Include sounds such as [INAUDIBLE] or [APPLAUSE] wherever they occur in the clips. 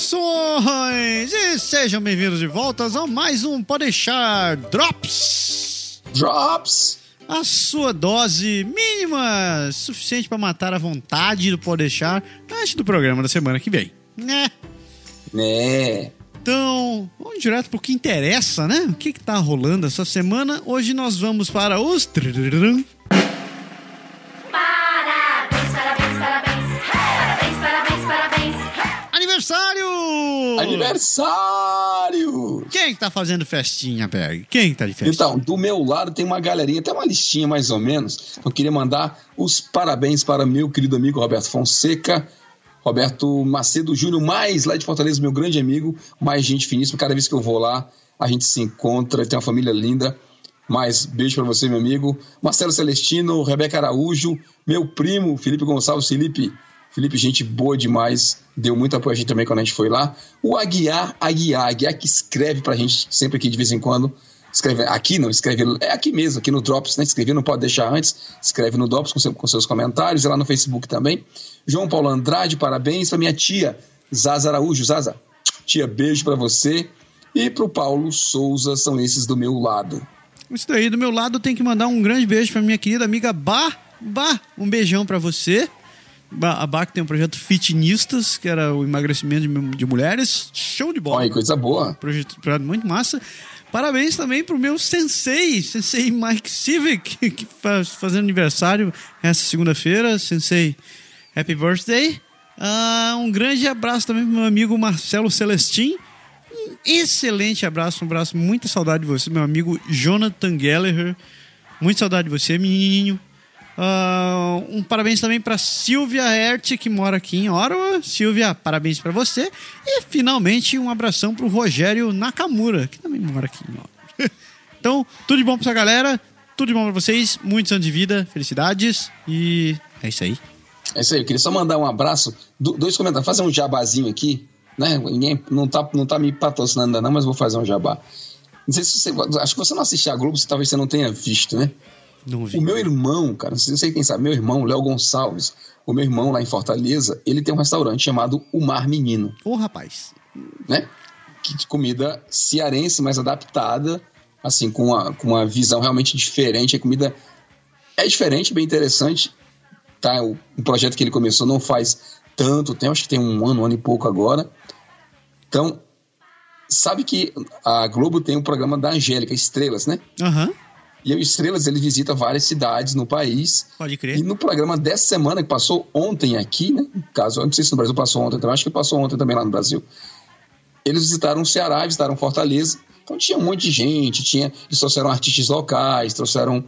Saudações! E sejam bem-vindos de volta a mais um Podeixar Drops! Drops! A sua dose mínima suficiente para matar a vontade do Podeixar antes do programa da semana que vem. Né? Né? Então, vamos direto pro que interessa, né? O que, que tá rolando essa semana? Hoje nós vamos para os. Aniversário! Aniversário! Quem que tá fazendo festinha, Berg? Quem que tá de festinha? Então, do meu lado tem uma galerinha, tem uma listinha mais ou menos. Eu queria mandar os parabéns para meu querido amigo Roberto Fonseca, Roberto Macedo Júnior, mais lá de Fortaleza, meu grande amigo, mais gente finíssima. Cada vez que eu vou lá, a gente se encontra, tem uma família linda. Mais beijo para você, meu amigo. Marcelo Celestino, Rebeca Araújo, meu primo Felipe Gonçalves. Felipe, Felipe, gente boa demais. Deu muito apoio a gente também quando a gente foi lá. O Aguiar, Aguiar, Aguiar que escreve pra gente sempre aqui de vez em quando. Escreve aqui, não, escreve. É aqui mesmo, aqui no Drops, né? Escrever não pode deixar antes. Escreve no Drops com, seu- com seus comentários e lá no Facebook também. João Paulo Andrade, parabéns pra minha tia, Zaza Araújo. Zaza, tia, beijo pra você. E pro Paulo Souza, são esses do meu lado. Isso daí, do meu lado, tenho que mandar um grande beijo pra minha querida amiga Bá. Bá, um beijão pra você. A que tem um projeto Fitnistas, que era o emagrecimento de, de mulheres. Show de bola. Olha, coisa boa. Projeto, projeto muito massa. Parabéns também pro meu sensei, sensei Mike Civic, [LAUGHS] que faz fazendo aniversário essa segunda-feira. Sensei, happy birthday. Ah, um grande abraço também pro meu amigo Marcelo Celestin. Um excelente abraço, um abraço, muita saudade de você, meu amigo Jonathan Gallagher. Muita saudade de você, menininho. Ah, um parabéns também para Silvia Hert, que mora aqui em Ottawa. Silvia, parabéns para você. E finalmente um abração pro Rogério Nakamura, que também mora aqui em Ottawa. [LAUGHS] então, tudo de bom pra essa galera. Tudo de bom pra vocês. Muitos anos de vida, felicidades. E é isso aí. É isso aí, eu queria só mandar um abraço, do- dois comentários, fazer um jabazinho aqui, né? Ninguém não tá, não tá me patrocinando ainda não, mas vou fazer um jabá. Não sei se você, acho que você não assistiu a Globo, talvez você não tenha visto, né? Não vi. O meu irmão, cara, não sei quem sabe, meu irmão, Léo Gonçalves, o meu irmão lá em Fortaleza, ele tem um restaurante chamado O Mar Menino, Ô, rapaz. né? Que de comida cearense, mais adaptada, assim, com uma, com uma visão realmente diferente. A comida é diferente, bem interessante. Tá? O, o projeto que ele começou não faz tanto tempo, acho que tem um ano, um ano e pouco agora. Então, sabe que a Globo tem um programa da Angélica, Estrelas, né? Aham, E o Estrelas ele visita várias cidades no país. pode E crer. no programa dessa semana, que passou ontem aqui, né? Caso, eu não sei se no Brasil passou ontem também, acho que passou ontem também lá no Brasil. Eles visitaram o Ceará, visitaram Fortaleza. Então tinha um monte de gente, tinha, eles trouxeram artistas locais, trouxeram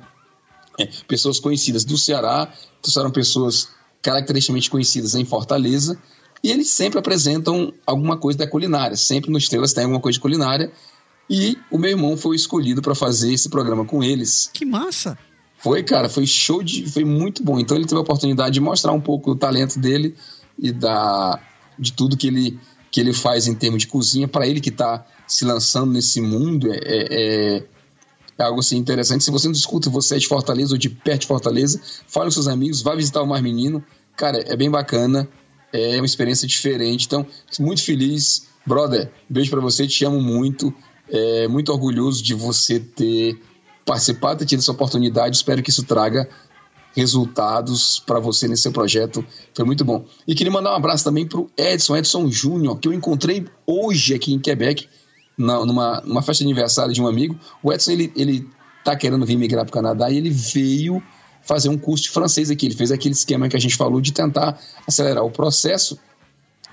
é, pessoas conhecidas do Ceará, trouxeram pessoas caracteristicamente conhecidas em Fortaleza. E eles sempre apresentam alguma coisa da culinária. Sempre no Estrelas tem alguma coisa de culinária. E o meu irmão foi escolhido para fazer esse programa com eles. Que massa. Foi, cara, foi show de. Foi muito bom. Então ele teve a oportunidade de mostrar um pouco do talento dele e da, de tudo que ele, que ele faz em termos de cozinha. Para ele que está se lançando nesse mundo, é, é, é- é algo assim interessante. Se você não escuta, você é de Fortaleza ou de perto de Fortaleza, fale com seus amigos, vá visitar o Mar Menino. Cara, é bem bacana, é uma experiência diferente. Então, muito feliz. Brother, beijo para você, te amo muito. É, muito orgulhoso de você ter participado, ter tido essa oportunidade. Espero que isso traga resultados para você nesse seu projeto. Foi muito bom. E queria mandar um abraço também pro Edson, Edson Júnior, que eu encontrei hoje aqui em Quebec, na- numa, numa festa de aniversário de um amigo. O Edson, ele, ele tá querendo vir migrar pro Canadá e ele veio fazer um curso de francês aqui. Ele fez aquele esquema que a gente falou de tentar acelerar o processo,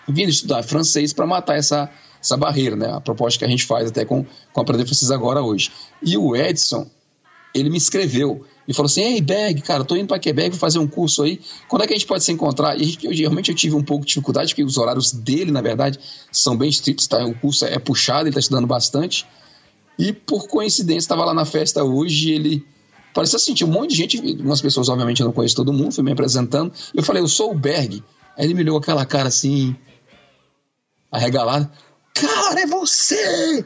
vindo estudar francês para matar essa, essa barreira, né? A proposta que a gente faz até com, com Aprender Francês Agora hoje. E o Edson, ele me escreveu e falou assim: Ei, Berg, cara, tô indo para Quebec, vou fazer um curso aí. Quando é que a gente pode se encontrar? E gente- eu, realmente eu tive um pouco de dificuldade, porque os horários dele, na verdade, são bem estritos, tá? O curso é puxado, ele está estudando bastante. E por coincidência, estava lá na festa hoje e ele. Parecia assim, tinha um monte de gente, umas pessoas, obviamente, eu não conheço todo mundo, fui me apresentando. Eu falei, eu sou o Berg. Aí ele me olhou aquela cara assim, arregalada. Cara, é você!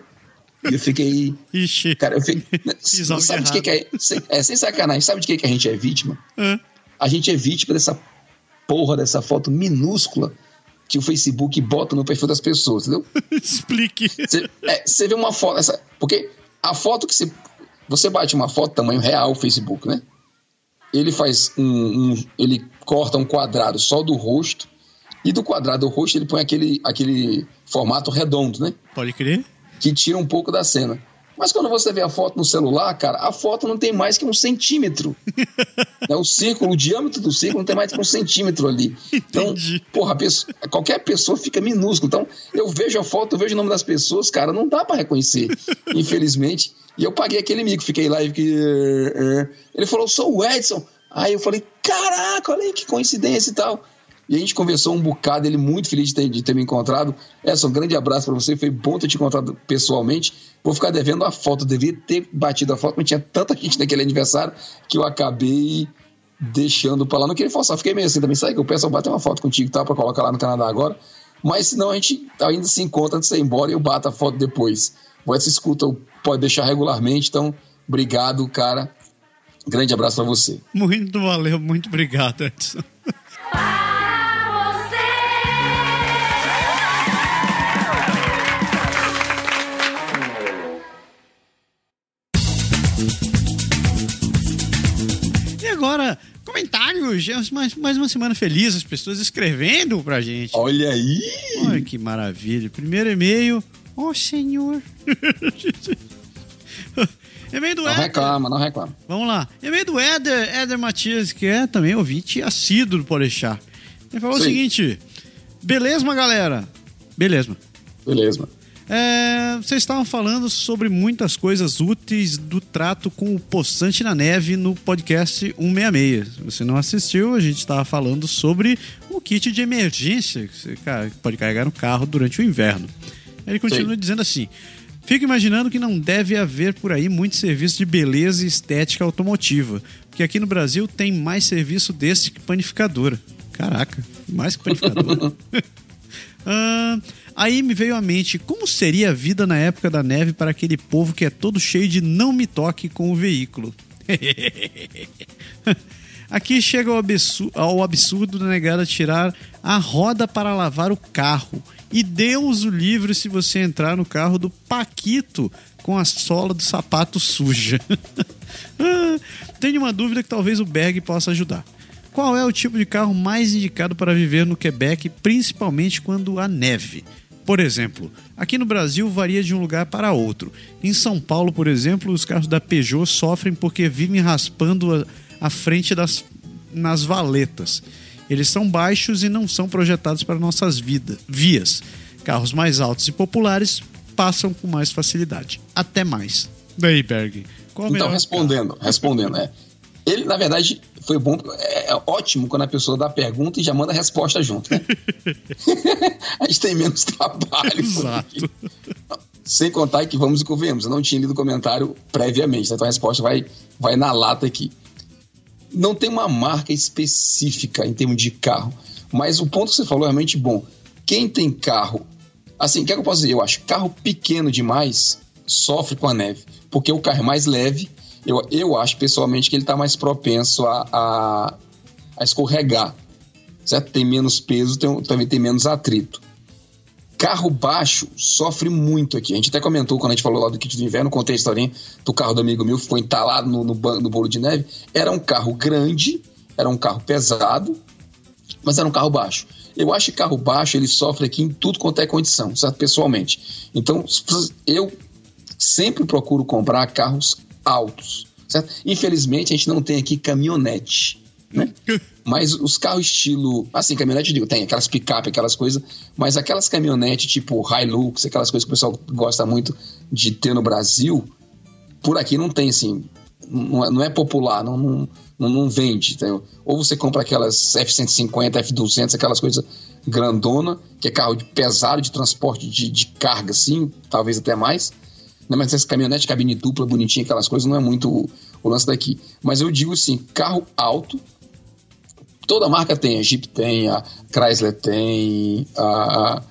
E eu fiquei. Ixi. Cara, eu fiquei. [LAUGHS] Algo sabe de que, que é, sem- é? Sem sacanagem, sabe de que, que a gente é vítima? Hã? A gente é vítima dessa porra dessa foto minúscula que o Facebook bota no perfil das pessoas, entendeu? [LAUGHS] Explique. Você, é, vê uma foto, essa, porque a foto que você. Você bate uma foto tamanho real Facebook, né? Ele faz um, um- Ele corta um quadrado só do rosto, e do quadrado do rosto ele põe aquele, aquele formato redondo, né? Pode crer? Que tira um pouco da cena. Mas quando você vê a foto no celular, cara, a foto não tem mais que um centímetro. [LAUGHS] É o círculo, o diâmetro do círculo não tem mais que um centímetro ali. Então, Entendi. porra, pessoa- qualquer pessoa fica minúsculo. Então, eu vejo a foto, eu vejo o nome das pessoas, cara, não dá pra reconhecer, [LAUGHS] infelizmente. E eu paguei aquele mico, fiquei lá e fiquei. "Eh, eh". Ele falou, sou o Edson. Aí eu falei, caraca, olha aí que coincidência e tal. E a gente conversou um bocado, ele muito feliz de ter, de ter me encontrado. Edson, um grande abraço pra você, foi bom ter te encontrado pessoalmente. Vou ficar devendo a foto, eu devia ter batido a foto, mas tinha tanta gente naquele aniversário que eu acabei deixando pra lá. Não queria forçar, fiquei meio assim também. Sabe que eu peço, eu bater uma foto contigo e tal, pra colocar lá no Canadá agora. Mas senão a gente ainda se encontra antes de você ir embora e eu bato a foto depois. O Edson escuta, pode deixar regularmente, então obrigado, cara. Grande abraço pra você. Muito valeu, muito obrigado, Edson. [LAUGHS] Mais, mais uma semana feliz, as pessoas escrevendo pra gente. Olha aí! Olha que maravilha. Primeiro e-mail. Oh, senhor. [LAUGHS] e-mail do Não Éder. reclama, não reclama. Vamos lá. E-mail do Éder, Éder Matias, que é também ouvinte assíduo do Podeixar. Ele falou o Sim. seguinte: Beleza, galera? Beleza. Beleza. É, vocês estavam falando sobre muitas coisas úteis do trato com o poçante na neve no podcast 166. Se você não assistiu, a gente estava falando sobre o kit de emergência que você pode carregar no carro durante o inverno. Ele continua Sim. dizendo assim: Fico imaginando que não deve haver por aí muito serviço de beleza e estética automotiva, porque aqui no Brasil tem mais serviço desse que panificadora. Caraca, mais que panificadora. [LAUGHS] [LAUGHS] Ah, aí me veio à mente como seria a vida na época da neve para aquele povo que é todo cheio de não me toque com o veículo. [LAUGHS] Aqui chega ao absurdo, ao absurdo da negada tirar a roda para lavar o carro. E Deus o livre se você entrar no carro do Paquito com a sola do sapato suja. [LAUGHS] Tenho uma dúvida que talvez o Berg possa ajudar. Qual é o tipo de carro mais indicado para viver no Quebec, principalmente quando há neve? Por exemplo, aqui no Brasil varia de um lugar para outro. Em São Paulo, por exemplo, os carros da Peugeot sofrem porque vivem raspando a, a frente das, nas valetas. Eles são baixos e não são projetados para nossas vida, vias. Carros mais altos e populares passam com mais facilidade. Até mais. Daí, Berg. Qual Então, respondendo, respondendo, é. Ele, na verdade, foi bom. É, é ótimo quando a pessoa dá pergunta e já manda a resposta junto, né? [LAUGHS] a gente tem menos trabalho. Exato. Sem contar que vamos e convenhamos, eu não tinha lido o comentário previamente, né? então a resposta vai, vai na lata aqui. Não tem uma marca específica em termos de carro, mas o ponto que você falou é realmente bom. Quem tem carro, assim, o que, é que eu posso dizer? Eu acho carro pequeno demais sofre com a neve, porque o carro é mais leve. Eu, eu acho pessoalmente que ele está mais propenso a, a, a escorregar, certo? Tem menos peso, tem, também tem menos atrito. Carro baixo sofre muito aqui. A gente até comentou quando a gente falou lá do kit do inverno, contei a historinha do carro do amigo meu que ficou entalado no, no, no bolo de neve. Era um carro grande, era um carro pesado, mas era um carro baixo. Eu acho que carro baixo ele sofre aqui em tudo quanto é condição, certo? Pessoalmente. Então, eu sempre procuro comprar carros altos, certo? Infelizmente, a gente não tem aqui caminhonete, né? [LAUGHS] Mas os carros estilo. Assim, caminhonete, eu digo, tem aquelas picape, aquelas coisas. Mas aquelas caminhonetes tipo Hilux, aquelas coisas que o pessoal gosta muito de ter no Brasil, por aqui não tem, assim. Não é, é popular, não, não, não, não vende. Entendeu? Ou você compra aquelas F-150, F-200, aquelas coisas grandona, que é carro de- pesado de transporte de, de carga, assim, talvez até mais. Né, Mas essa caminhonete, cabine dupla, bonitinha, aquelas coisas, não é muito o, o lance daqui. Mas eu digo assim, carro alto, toda marca tem, a Jeep tem, a Chrysler tem, a,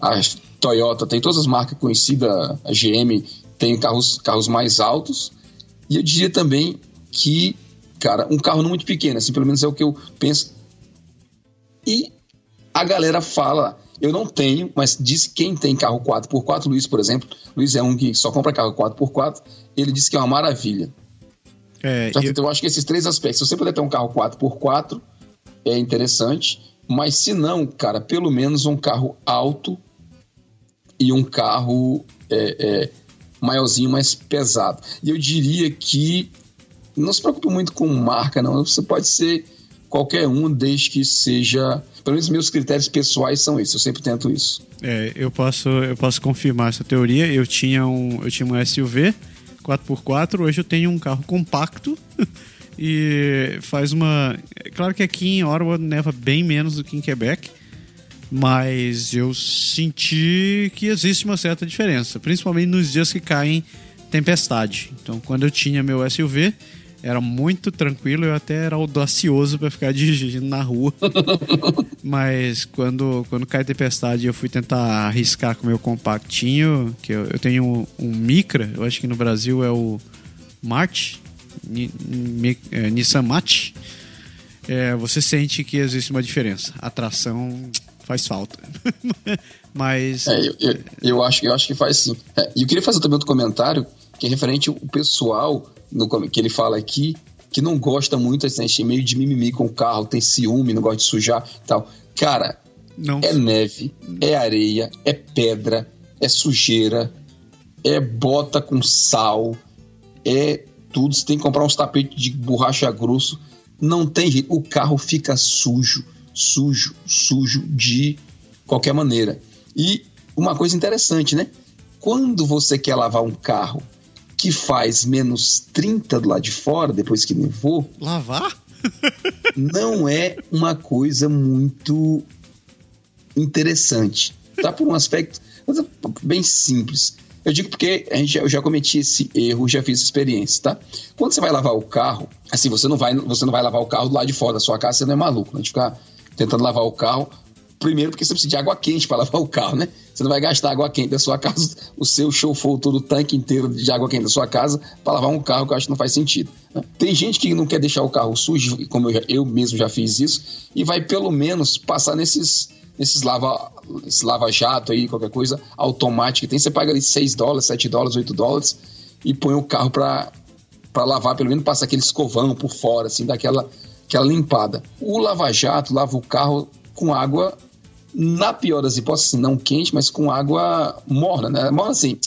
a Toyota tem, todas as marcas conhecidas, a GM tem carros, carros mais altos. E eu diria também que, cara, um carro não muito pequeno, assim, pelo menos é o que eu penso. E a galera fala, eu não tenho, mas diz que quem tem carro 4x4, Luiz, por exemplo, Luiz é um que só compra carro 4x4, ele disse que é uma maravilha. É, Então, eu- eu acho que esses três aspectos, se você puder ter um carro 4x4, é interessante, mas se não, cara, pelo menos um carro alto e um carro é, é, maiorzinho, mais pesado. E eu diria que não se preocupe muito com marca, não. Você pode ser qualquer um, desde que seja. Pelo menos meus critérios pessoais são esses, eu sempre tento isso. É, eu posso, eu posso confirmar essa teoria. Eu tinha um, eu tinha um SUV 4x4, hoje eu tenho um carro compacto [LAUGHS] e faz uma. é Claro que aqui em Ottawa neva bem menos do que em Quebec, mas eu senti que existe uma certa diferença, principalmente nos dias que caem tempestade. Então, quando eu tinha meu SUV, era muito tranquilo, eu até era audacioso para ficar [LAUGHS] dirigindo na rua. [LAUGHS] Mas quando, quando cai tempestade eu fui tentar arriscar com o meu compactinho, que eu, eu tenho um, um Micra, eu acho que no Brasil é o Mart, Ni- Mi- é, Nissan Mate. É, você sente que existe uma diferença. A tração faz falta. [LAUGHS] Mas É, eu, eu, eu acho, eu acho que faz sim. É, e eu queria fazer também outro comentário, que é referente ao pessoal no, que ele fala aqui, que não gosta muito, assim, tem meio de mimimi com o carro, tem ciúme, não gosta de sujar tal. Cara, não é neve, é areia, é pedra, é sujeira, é bota com sal, é tudo. Você tem que comprar uns tapetes de borracha grosso. Não tem jeito. O carro fica sujo, sujo, sujo de qualquer maneira. E uma coisa interessante, né? Quando você quer lavar um carro que faz menos 30 do lado de fora, depois que nevou, lavar? [LAUGHS] não é uma coisa muito interessante. Tá por um aspecto coisa bem simples. Eu digo porque a gente, já- eu já cometi esse erro, já fiz essa experiência, tá? Quando você vai lavar o carro, assim, você não vai, você não vai lavar o carro do lado de fora da sua casa, você não é maluco, né? De ficar tentando lavar o carro. Primeiro porque você precisa de água quente para lavar o carro, né? Você não vai gastar água quente da sua casa, o seu for todo o tanque inteiro de água quente da sua casa para lavar um carro que eu acho que não faz sentido. né? Tem gente que não quer deixar o carro sujo, como eu, eu mesmo já fiz isso, e vai pelo menos passar nesses nesses lava, esse lava-jato aí, qualquer coisa automática tem, você paga ali 6 dólares, 7 dólares, 8 dólares e põe o carro para para lavar, pelo menos passar aquele escovão por fora, assim, daquela aquela limpada. O lava-jato lava o carro com água, na pior das hipóteses, assim, não quente, mas com água morna, né? Morna assim,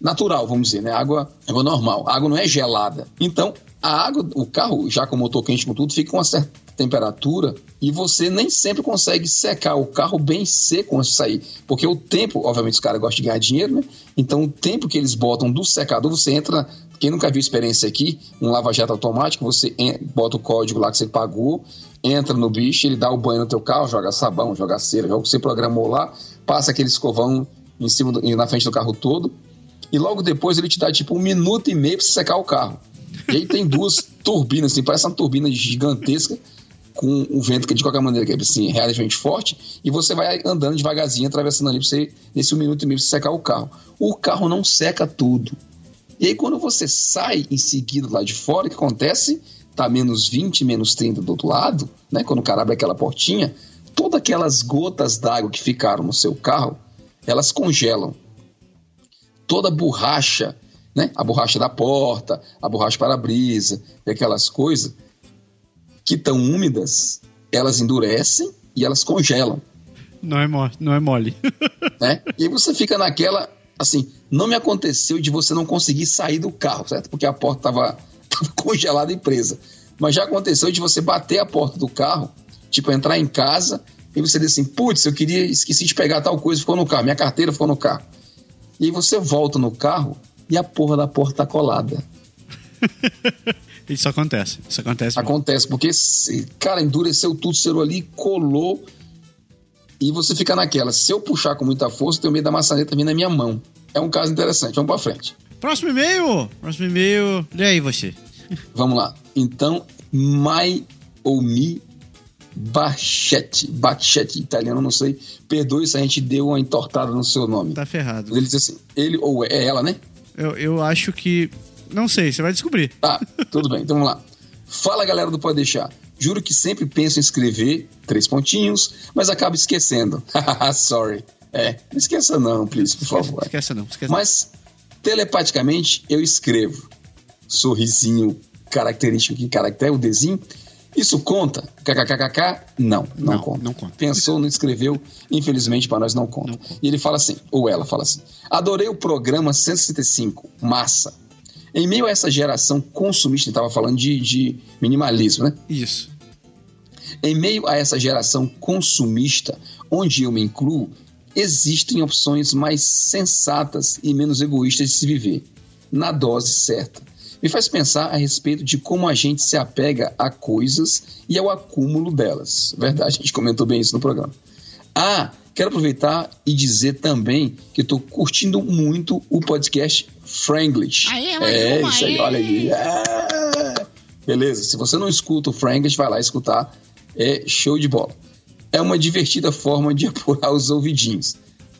natural, vamos dizer, né? Água, água normal. A água não é gelada. Então, a água, o carro, já com o motor quente com tudo, fica com uma certa temperatura e você nem sempre consegue secar o carro bem seco antes de sair. Porque o tempo, obviamente, os caras gostam de ganhar dinheiro, né? Então, o tempo que eles botam do secador, você entra. Quem nunca viu experiência aqui, um lava-jato automático, você bota o código lá que você pagou, entra no bicho, ele dá o banho no teu carro, joga sabão, joga cera, joga o que você programou lá, passa aquele escovão em cima do- na frente do carro todo, e logo depois ele te dá tipo um minuto e meio você secar o carro. E aí tem duas [LAUGHS] turbinas, assim, parece uma turbina gigantesca, com um vento que de qualquer maneira que é assim, relativamente forte, e você vai andando devagarzinho, atravessando ali você, nesse um minuto e meio você secar o carro. O carro não seca tudo. E aí quando você sai em seguida lá de fora, o que acontece? Tá menos 20, menos 30 do outro lado, né? Quando o cara abre aquela portinha, todas aquelas gotas d'água que ficaram no seu carro, elas congelam. Toda a borracha, né? A borracha da porta, a borracha para-brisa, e aquelas coisas que estão úmidas, elas endurecem e elas congelam, Não é, mo não é mole. [LAUGHS] né? E aí você fica naquela, assim, não me aconteceu de você não conseguir sair do carro, certo? Porque a porta estava [LAUGHS] congelada e presa. Mas já aconteceu de você bater a porta do carro, tipo, entrar em casa e você diz assim, putz, eu queria, esqueci de pegar tal coisa, ficou no carro, minha carteira ficou no carro. E aí você volta no carro e a porra da porta tá colada. [LAUGHS] Isso acontece. Isso acontece. muito. Acontece, porque, se- cara, endureceu tudo, cerou ali, colou. E você fica naquela. Se eu puxar com muita força, eu tenho medo da maçaneta vir na minha mão. É um caso interessante. Vamos pra frente. Próximo e-mail. Próximo e-mail. E aí, você? [LAUGHS] Vamos lá. Então, Mai ou Mi Bachetti. Bachetti, italiano, não sei. Perdoe se a gente deu uma entortada no seu nome. Tá ferrado. Ele diz assim, ele ou é ela, né? Eu, eu acho que. Não sei, você vai descobrir. Tá, tudo bem, então vamos lá. Fala galera do Pode Deixar. Juro que sempre penso em escrever três pontinhos, mas acabo esquecendo. [LAUGHS] Sorry. É, não esqueça não, please, por favor. Esqueça não, esqueça Mas telepaticamente eu escrevo. Sorrisinho característico que caractere o desenho. Isso conta? KKKKK? Não, não, Não, conta. não conta. Pensou, não escreveu, infelizmente para nós não conta. Não conta. E ele fala assim, ou ela fala assim: Adorei o programa 165, massa. Em meio a essa geração consumista, estava falando de, de minimalismo, né? Isso. Em meio a essa geração consumista, onde eu me incluo, existem opções mais sensatas e menos egoístas de se viver, na dose certa. Me faz pensar a respeito de como a gente se apega a coisas e ao acúmulo delas. Verdade, a gente comentou bem isso no programa. Ah, quero aproveitar e dizer também que estou curtindo muito o podcast Franglish. Aê, mais é uma, isso aí, aê. olha aí. É. Beleza, se você não escuta o Franglish, vai lá escutar. É show de bola. É uma divertida forma de [LAUGHS] apurar os ouvidinhos.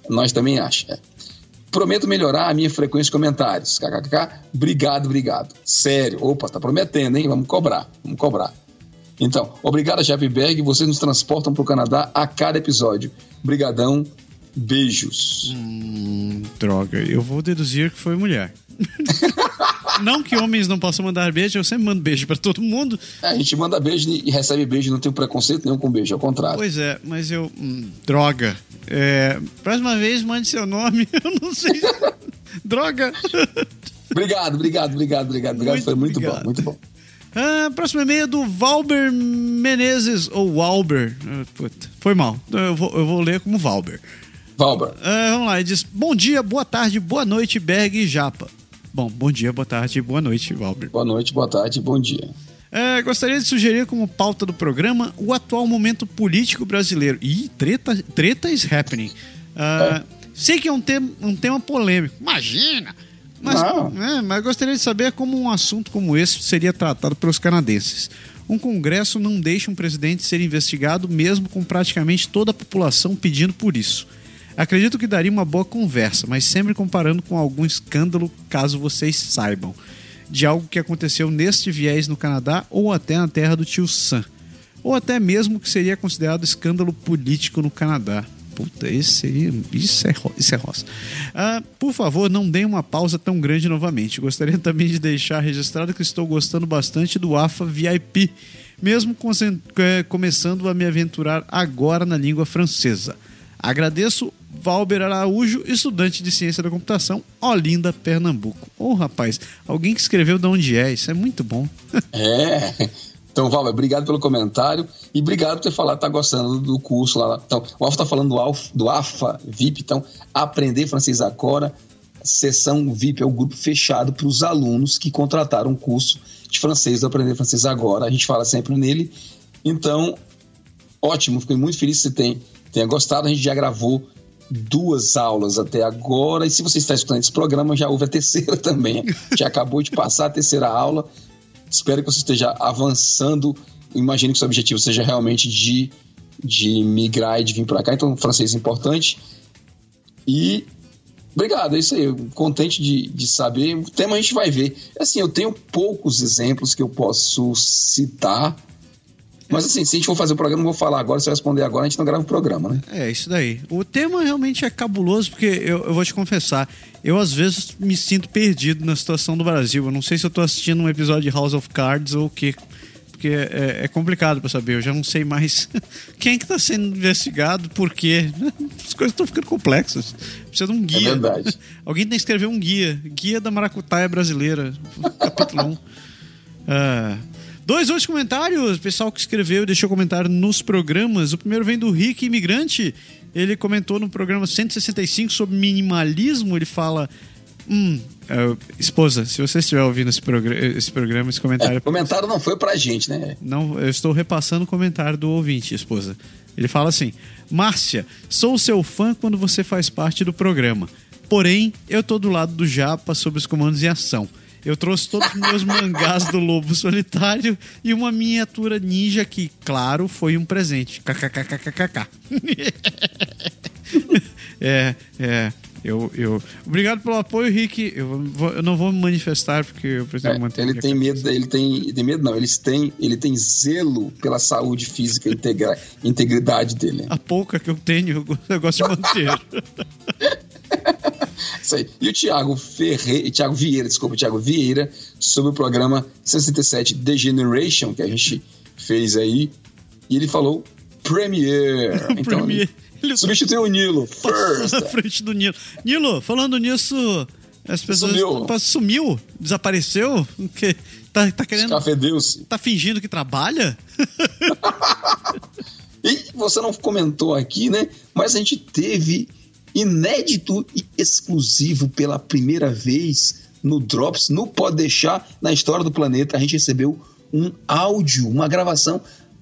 Nós também achamos. é. Prometo melhorar a minha frequência de comentários. KKK, obrigado, obrigado. Sério, opa, tá prometendo, hein? Vamos cobrar, vamos cobrar. Então, obrigado, Japberg. Vocês nos transportam para o Canadá a cada episódio. Brigadão, beijos. Hum, droga, eu vou deduzir que foi mulher. [LAUGHS] não que homens não possam mandar beijo, eu sempre mando beijo pra todo mundo. É, A gente manda beijo e recebe beijo, não tem preconceito nenhum com beijo, ao contrário. Pois é, mas eu. hum, droga. É, próxima vez, mande seu nome. [LAUGHS] Eu não sei. droga. Obrigado, obrigado, obrigado, obrigado, obrigado. Foi muito obrigado. bom, muito bom. Ah, próximo e-mail é do Valber Menezes, ou Walber. Ah, puta, foi mal. Eu vou, eu vou ler como Valber. Valber, Ah, vamos lá, ele diz: Bom dia, boa tarde, boa noite, Berg e Japa. Bom, bom dia, boa tarde, boa noite, Valber. boa noite, boa tarde, bom dia. É, gostaria de sugerir como pauta do programa o atual momento político brasileiro. Ih, treta, treta is happening. Ah, Sei que é um, tema um tema polêmico. Imagina! Mas, é, mas gostaria de saber como um assunto como esse seria tratado pelos canadenses. Um congresso não deixa um presidente ser investigado, mesmo com praticamente toda a população pedindo por isso. Acredito que daria uma boa conversa, mas sempre comparando com algum escândalo, caso vocês saibam, de algo que aconteceu neste viés no Canadá ou até na terra do tio Sam. Ou até mesmo que seria considerado escândalo político no Canadá. Puta, esse. Isso é, isso é roça. Ah, por favor, não deem uma pausa tão grande novamente. Gostaria também de deixar registrado que estou gostando bastante do AFA VIP, mesmo eh, começando a me aventurar agora na língua francesa. Agradeço, Valber Araújo, estudante de ciência da computação, Olinda, Pernambuco. Ô, rapaz, alguém que escreveu de onde é, isso é muito bom. [LAUGHS] É. Então, Valber, obrigado pelo comentário e obrigado por ter falado tá gostando do curso lá. Então, o Alfa tá falando do, Alfa, do AFA VIP, então, Aprender Francês Agora, sessão VIP é o grupo fechado para os alunos que contrataram um curso de francês do Aprender Francês Agora. A gente fala sempre nele. Então, ótimo, fiquei muito feliz que você tem, tenha gostado. A gente já gravou duas aulas até agora. E se você está escutando esse programa, já houve a terceira [LAUGHS] também. Já acabou de passar a terceira aula. Espero que você esteja avançando. Imagino que seu objetivo seja realmente de, de migrar e de vir para cá. Então, francês é importante. E obrigado, é isso aí. Contente de, de saber. O tema a gente vai ver. Assim, eu tenho poucos exemplos que eu posso citar. Mas assim, se a gente for fazer o programa, eu vou falar agora. Se eu responder agora, a gente não grava o programa, né? É, isso daí. O tema realmente é cabuloso, porque eu, eu vou te confessar, eu às vezes me sinto perdido na situação do Brasil. Eu não sei se eu tô assistindo um episódio de House of Cards ou o quê. Porque é, é complicado pra saber. Eu já não sei mais [LAUGHS] quem é que tá sendo investigado, por quê. [LAUGHS] As coisas estão ficando complexas. Precisa de um guia. É verdade. [LAUGHS] Alguém tem que escrever um guia. Guia da Maracutaia Brasileira. Capítulo 1. Ah, dois outros comentários. Pessoal que escreveu e deixou comentário nos programas. O primeiro vem do Rick Imigrante. Ele comentou no programa 165 sobre minimalismo. Ele fala. Hum, é, esposa, se você estiver ouvindo esse, programa, esse programa, esse comentário. É, o comentário não foi pra gente, né? Não, eu estou repassando o comentário do ouvinte, esposa. Ele fala assim: Márcia, sou seu fã quando você faz parte do programa. Porém, eu tô do lado do Japa sobre os comandos em ação. Eu trouxe todos os meus mangás do Lobo Solitário e uma miniatura ninja que, claro, foi um presente. KKKKKK. [LAUGHS] é, é. Eu, eu... Obrigado pelo apoio, Rick. Eu, vou- eu não vou me manifestar porque eu preciso É, manter. ele tem cabeça. medo, ele tem, tem medo não, eles têm, ele tem zelo pela saúde física e integra, integridade dele. A pouca que eu tenho, eu gosto de manter. [LAUGHS] Isso aí. E o Thiago Ferreira, Thiago Vieira, desculpa, Thiago Vieira, sobre o programa 67 The Generation, que a gente fez aí, e ele falou Premiere. [LAUGHS] Então, Premiere. Ele substituiu o Nilo. [LAUGHS] First. na frente do Nilo. Nilo, falando nisso, as pessoas. Sumiu. Sumiu? Desapareceu? O quê? Tá, tá querendo. Cafedeus. Tá fingindo que trabalha? [LAUGHS] E você não comentou aqui, né? Mas a gente teve inédito e exclusivo pela primeira vez no Drops, no Pode Deixar, na história do planeta. A gente recebeu um áudio, uma gravação.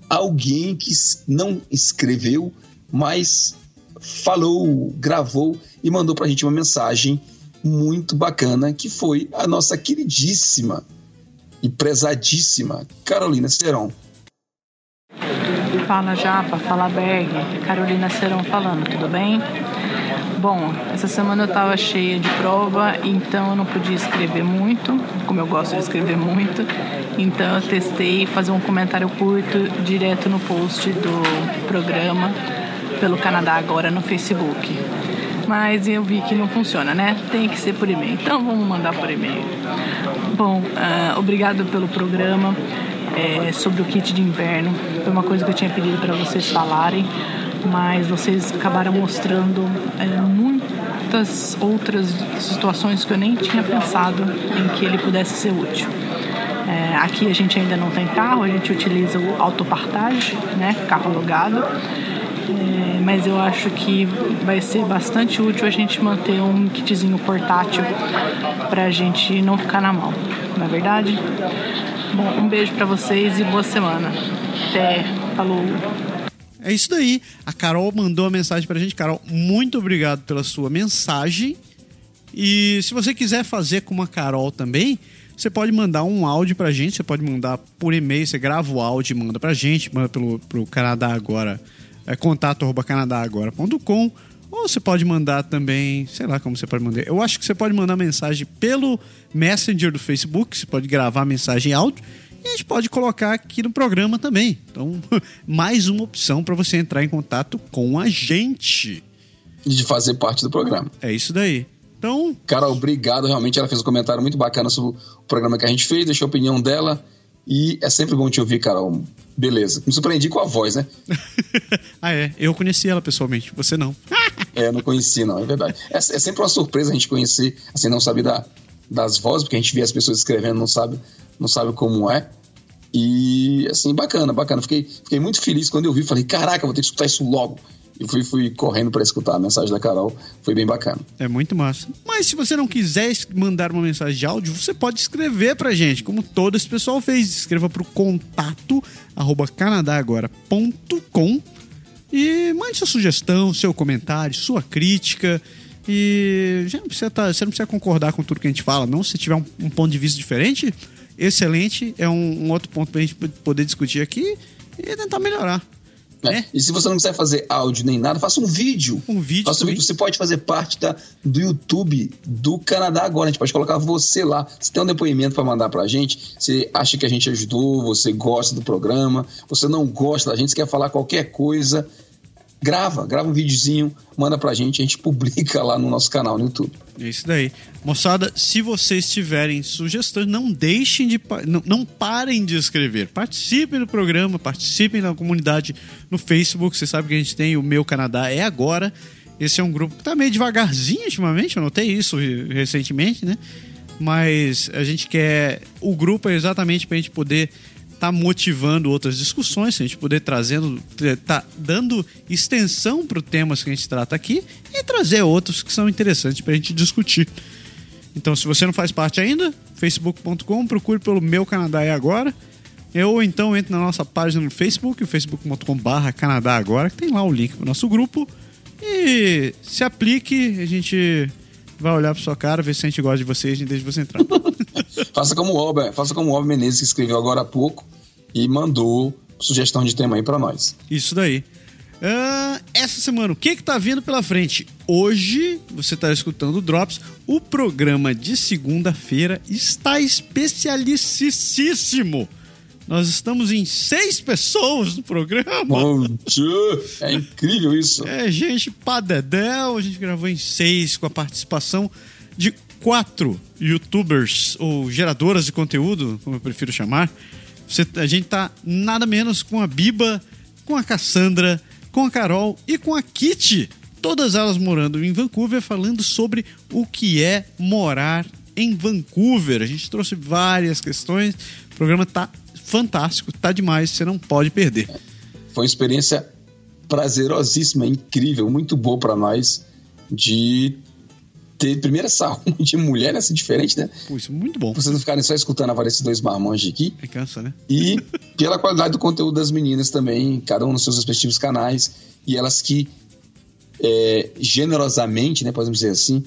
Alguém que não escreveu, mas falou, gravou e mandou pra gente uma mensagem muito bacana, que foi a nossa queridíssima e prezadíssima Carolina Seron. Fala Japa, fala Berg, Carolina Serão falando, tudo bem? Bom, essa semana eu tava cheia de prova, então eu não podia escrever muito, como eu gosto de escrever muito. Então eu testei fazer um comentário curto direto no post do programa pelo Canadá Agora no Facebook. Mas eu vi que não funciona, né? Tem que ser por e-mail. Então vamos mandar por e-mail. Bom, ah, obrigado pelo programa é, sobre o kit de inverno. Foi uma coisa que eu tinha pedido para vocês falarem, mas vocês acabaram mostrando é, muitas outras situações que eu nem tinha pensado em que ele pudesse ser útil. É, aqui a gente ainda não tem carro, a gente utiliza o autopartage, né, carro alugado. É, mas eu acho que vai ser bastante útil a gente manter um kitzinho portátil para a gente não ficar na mão, não é verdade? Bom, um beijo para vocês e boa semana. Até, falou. É isso daí. A Carol mandou a mensagem pra gente. Carol, muito obrigado pela sua mensagem. E se você quiser fazer como a Carol também, você pode mandar um áudio pra gente. Você pode mandar por e-mail. Você grava o áudio e manda pra gente. Manda pelo pro Canadá Agora. É, contato arroba canadagora.com ou você pode mandar também, sei lá como você pode mandar. Eu acho que você pode mandar mensagem pelo Messenger do Facebook, você pode gravar mensagem em áudio e a gente pode colocar aqui no programa também. Então, [LAUGHS] mais uma opção para você entrar em contato com a gente. E de fazer parte do programa. É isso daí. Então, Carol, obrigado. Realmente ela fez um comentário muito bacana sobre o programa que a gente fez, deixou a opinião dela. E é sempre bom te ouvir, Carol. Beleza. Me surpreendi com a voz, né? [LAUGHS] ah é, eu conheci ela pessoalmente, você não. É, eu não conheci, não, é verdade. É, é sempre uma surpresa a gente conhecer, assim, não saber da, das vozes, porque a gente vê as pessoas escrevendo, não sabe, não sabe como é. E, assim, bacana, bacana. Fiquei, fiquei muito feliz quando eu vi, falei, caraca, vou ter que escutar isso logo. E fui, fui correndo para escutar a mensagem da Carol, foi bem bacana. É muito massa. Mas se você não quiser mandar uma mensagem de áudio, você pode escrever pra gente, como todo esse pessoal fez. Escreva pro contato arroba canadagora.com e mande sua sugestão, seu comentário, sua crítica. E já não precisa tá- você não precisa concordar com tudo que a gente fala, não. Se tiver um, um ponto de vista diferente, excelente. É um, um outro ponto pra gente poder discutir aqui e tentar melhorar. né? É. E se você não quiser fazer áudio nem nada, faça um vídeo. Um vídeo Faça um vídeo. Você pode fazer parte da, do YouTube do Canadá agora. A gente pode colocar você lá. Você tem um depoimento para mandar pra gente. Você acha que a gente ajudou, você gosta do programa, você não gosta da gente, você quer falar qualquer coisa. Grava, grava um videozinho, manda pra gente, a gente publica lá no nosso canal no YouTube. É isso daí. Moçada, se vocês tiverem sugestões, não deixem de. Não, não parem de escrever. Participem do programa, participem da comunidade no Facebook. Você sabe que a gente tem o Meu Canadá é Agora. Esse é um grupo que tá meio devagarzinho ultimamente, eu notei isso re- recentemente, né? Mas a gente quer. O grupo é exatamente pra gente poder tá motivando outras discussões, a gente poder trazendo, tá dando extensão para os temas que a gente trata aqui e trazer outros que são interessantes para a gente discutir. Então, se você não faz parte ainda, facebook.com, procure pelo Meu Canadá é Agora. Ou então entre na nossa página no Facebook, facebook.com.br Canadá Agora, que tem lá o link para o nosso grupo. E se aplique, a gente vai olhar para sua cara, ver se a gente gosta de você e a gente deixa você entrar. [LAUGHS] faça como o Albert, faça como o Albert Menezes, que escreveu agora há pouco e mandou sugestão de tema aí pra nós. Isso daí. Ah, essa semana, o que que tá vindo pela frente? Hoje, você tá escutando o Drops, o programa de segunda-feira está especialicíssimo. Nós estamos em seis pessoas no programa. Bom dia. É incrível isso. É gente padedel, a gente gravou em seis com a participação de quatro youtubers ou geradoras de conteúdo, como eu prefiro chamar. Você- a gente tá nada menos com a Biba, com a Cassandra, com a Carol e com a Kitty. Todas elas morando em Vancouver, falando sobre o que é morar em Vancouver. A gente trouxe várias questões. O programa tá fantástico, tá demais, você não pode perder. Foi uma experiência prazerosíssima, incrível, muito boa pra nós de ter primeiro essa [LAUGHS] de mulher, essa diferente, né? Pô, isso é muito bom. Vocês não ficarem só escutando a desses dois marmanjos aqui. É cansa, né? E pela qualidade do conteúdo das meninas também, cada um nos seus respectivos canais, e elas que é, generosamente, né, podemos dizer assim,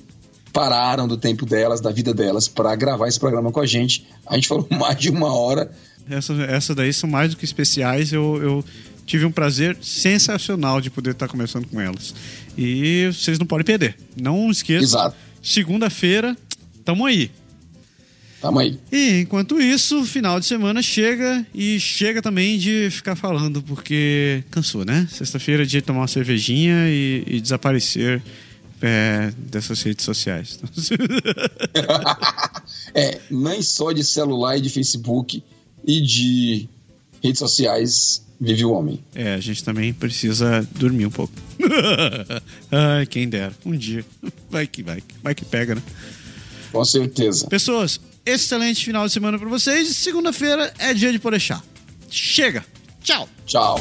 pararam do tempo delas, da vida delas, para gravar esse programa com a gente. A gente falou [LAUGHS] mais de uma hora. Essa, essa daí são mais do que especiais. Eu, eu tive um prazer sensacional de poder estar conversando com elas. E vocês não podem perder. Não esqueçam. Segunda-feira, tamo aí. Tamo aí. E enquanto isso, final de semana chega e chega também de ficar falando, porque cansou, né? Sexta-feira é dia de tomar uma cervejinha e, e desaparecer é, dessas redes sociais. [LAUGHS] É, nem só de celular e de Facebook e de redes sociais vive o homem. É, a gente também precisa dormir um pouco. [LAUGHS] Ai, quem dera. Um dia. [LAUGHS] Vai que vai. Vai que pega, né? Com certeza. Pessoas, excelente final de semana pra vocês. Segunda-feira é dia de Porechá. Chega. Tchau. Tchau.